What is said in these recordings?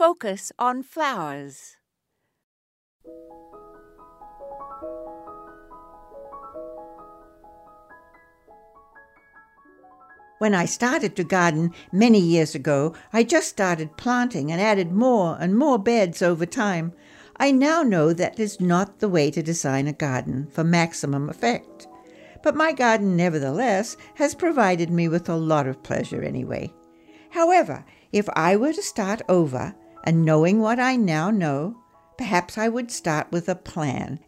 focus on flowers. When I started to garden many years ago, I just started planting and added more and more beds over time. I now know that is not the way to design a garden for maximum effect. But my garden, nevertheless, has provided me with a lot of pleasure anyway. However, if I were to start over, and knowing what I now know, perhaps I would start with a plan.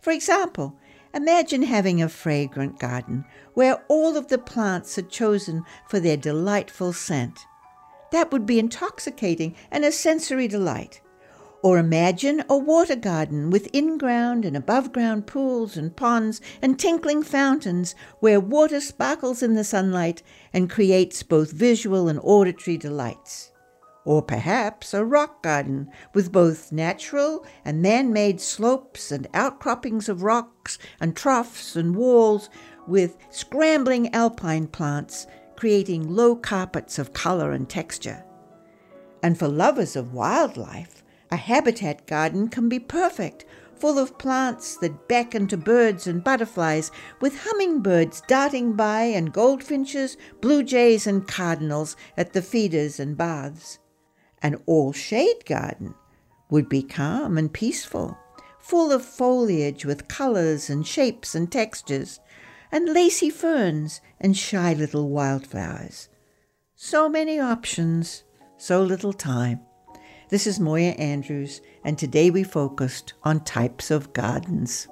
For example, Imagine having a fragrant garden where all of the plants are chosen for their delightful scent. That would be intoxicating and a sensory delight. Or imagine a water garden with in ground and above ground pools and ponds and tinkling fountains where water sparkles in the sunlight and creates both visual and auditory delights or perhaps a rock garden with both natural and man made slopes and outcroppings of rocks and troughs and walls with scrambling alpine plants creating low carpets of color and texture. And for lovers of wildlife, a habitat garden can be perfect, full of plants that beckon to birds and butterflies, with hummingbirds darting by and goldfinches, blue jays, and cardinals at the feeders and baths. An all shade garden would be calm and peaceful, full of foliage with colors and shapes and textures, and lacy ferns and shy little wildflowers. So many options, so little time. This is Moya Andrews, and today we focused on types of gardens.